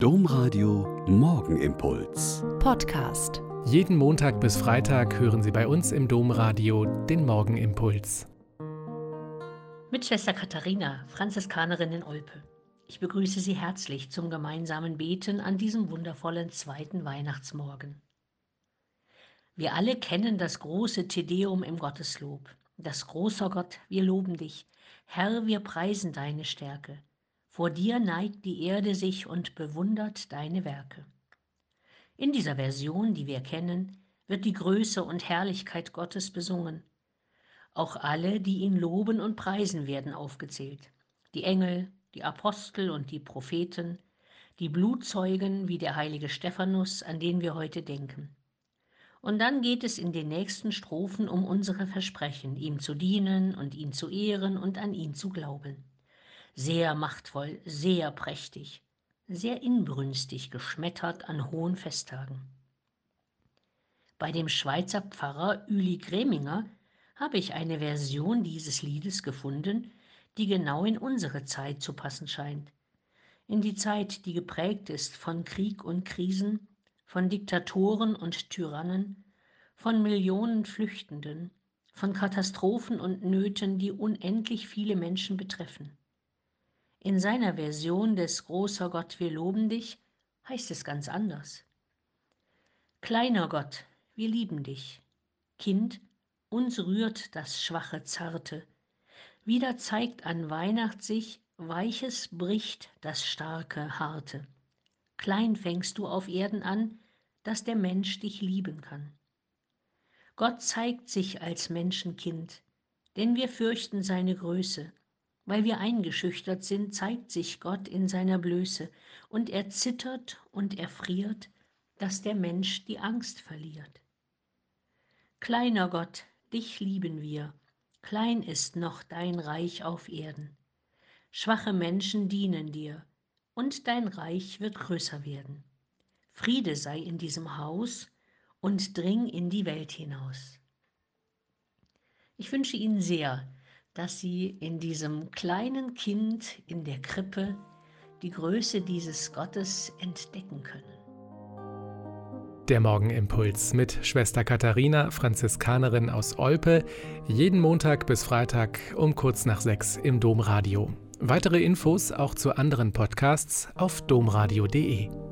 Domradio Morgenimpuls. Podcast. Jeden Montag bis Freitag hören Sie bei uns im Domradio den Morgenimpuls. Mit Schwester Katharina, Franziskanerin in Olpe. Ich begrüße Sie herzlich zum gemeinsamen Beten an diesem wundervollen zweiten Weihnachtsmorgen. Wir alle kennen das große Tedeum im Gotteslob. Das großer Gott, wir loben dich. Herr, wir preisen deine Stärke. Vor dir neigt die Erde sich und bewundert deine Werke. In dieser Version, die wir kennen, wird die Größe und Herrlichkeit Gottes besungen. Auch alle, die ihn loben und preisen, werden aufgezählt. Die Engel, die Apostel und die Propheten, die Blutzeugen wie der heilige Stephanus, an den wir heute denken. Und dann geht es in den nächsten Strophen um unsere Versprechen, ihm zu dienen und ihn zu ehren und an ihn zu glauben sehr machtvoll, sehr prächtig, sehr inbrünstig geschmettert an hohen Festtagen. Bei dem Schweizer Pfarrer Üli Greminger habe ich eine Version dieses Liedes gefunden, die genau in unsere Zeit zu passen scheint. In die Zeit, die geprägt ist von Krieg und Krisen, von Diktatoren und Tyrannen, von Millionen Flüchtenden, von Katastrophen und Nöten, die unendlich viele Menschen betreffen. In seiner Version des Großer Gott, wir loben dich, heißt es ganz anders. Kleiner Gott, wir lieben dich. Kind, uns rührt das schwache Zarte. Wieder zeigt an Weihnacht sich, Weiches bricht das starke Harte. Klein fängst du auf Erden an, dass der Mensch dich lieben kann. Gott zeigt sich als Menschenkind, denn wir fürchten seine Größe. Weil wir eingeschüchtert sind, zeigt sich Gott in seiner Blöße, und er zittert und erfriert, dass der Mensch die Angst verliert. Kleiner Gott, dich lieben wir, klein ist noch dein Reich auf Erden. Schwache Menschen dienen dir, und dein Reich wird größer werden. Friede sei in diesem Haus und dring in die Welt hinaus. Ich wünsche Ihnen sehr, dass sie in diesem kleinen Kind in der Krippe die Größe dieses Gottes entdecken können. Der Morgenimpuls mit Schwester Katharina, Franziskanerin aus Olpe, jeden Montag bis Freitag um kurz nach sechs im Domradio. Weitere Infos auch zu anderen Podcasts auf domradio.de.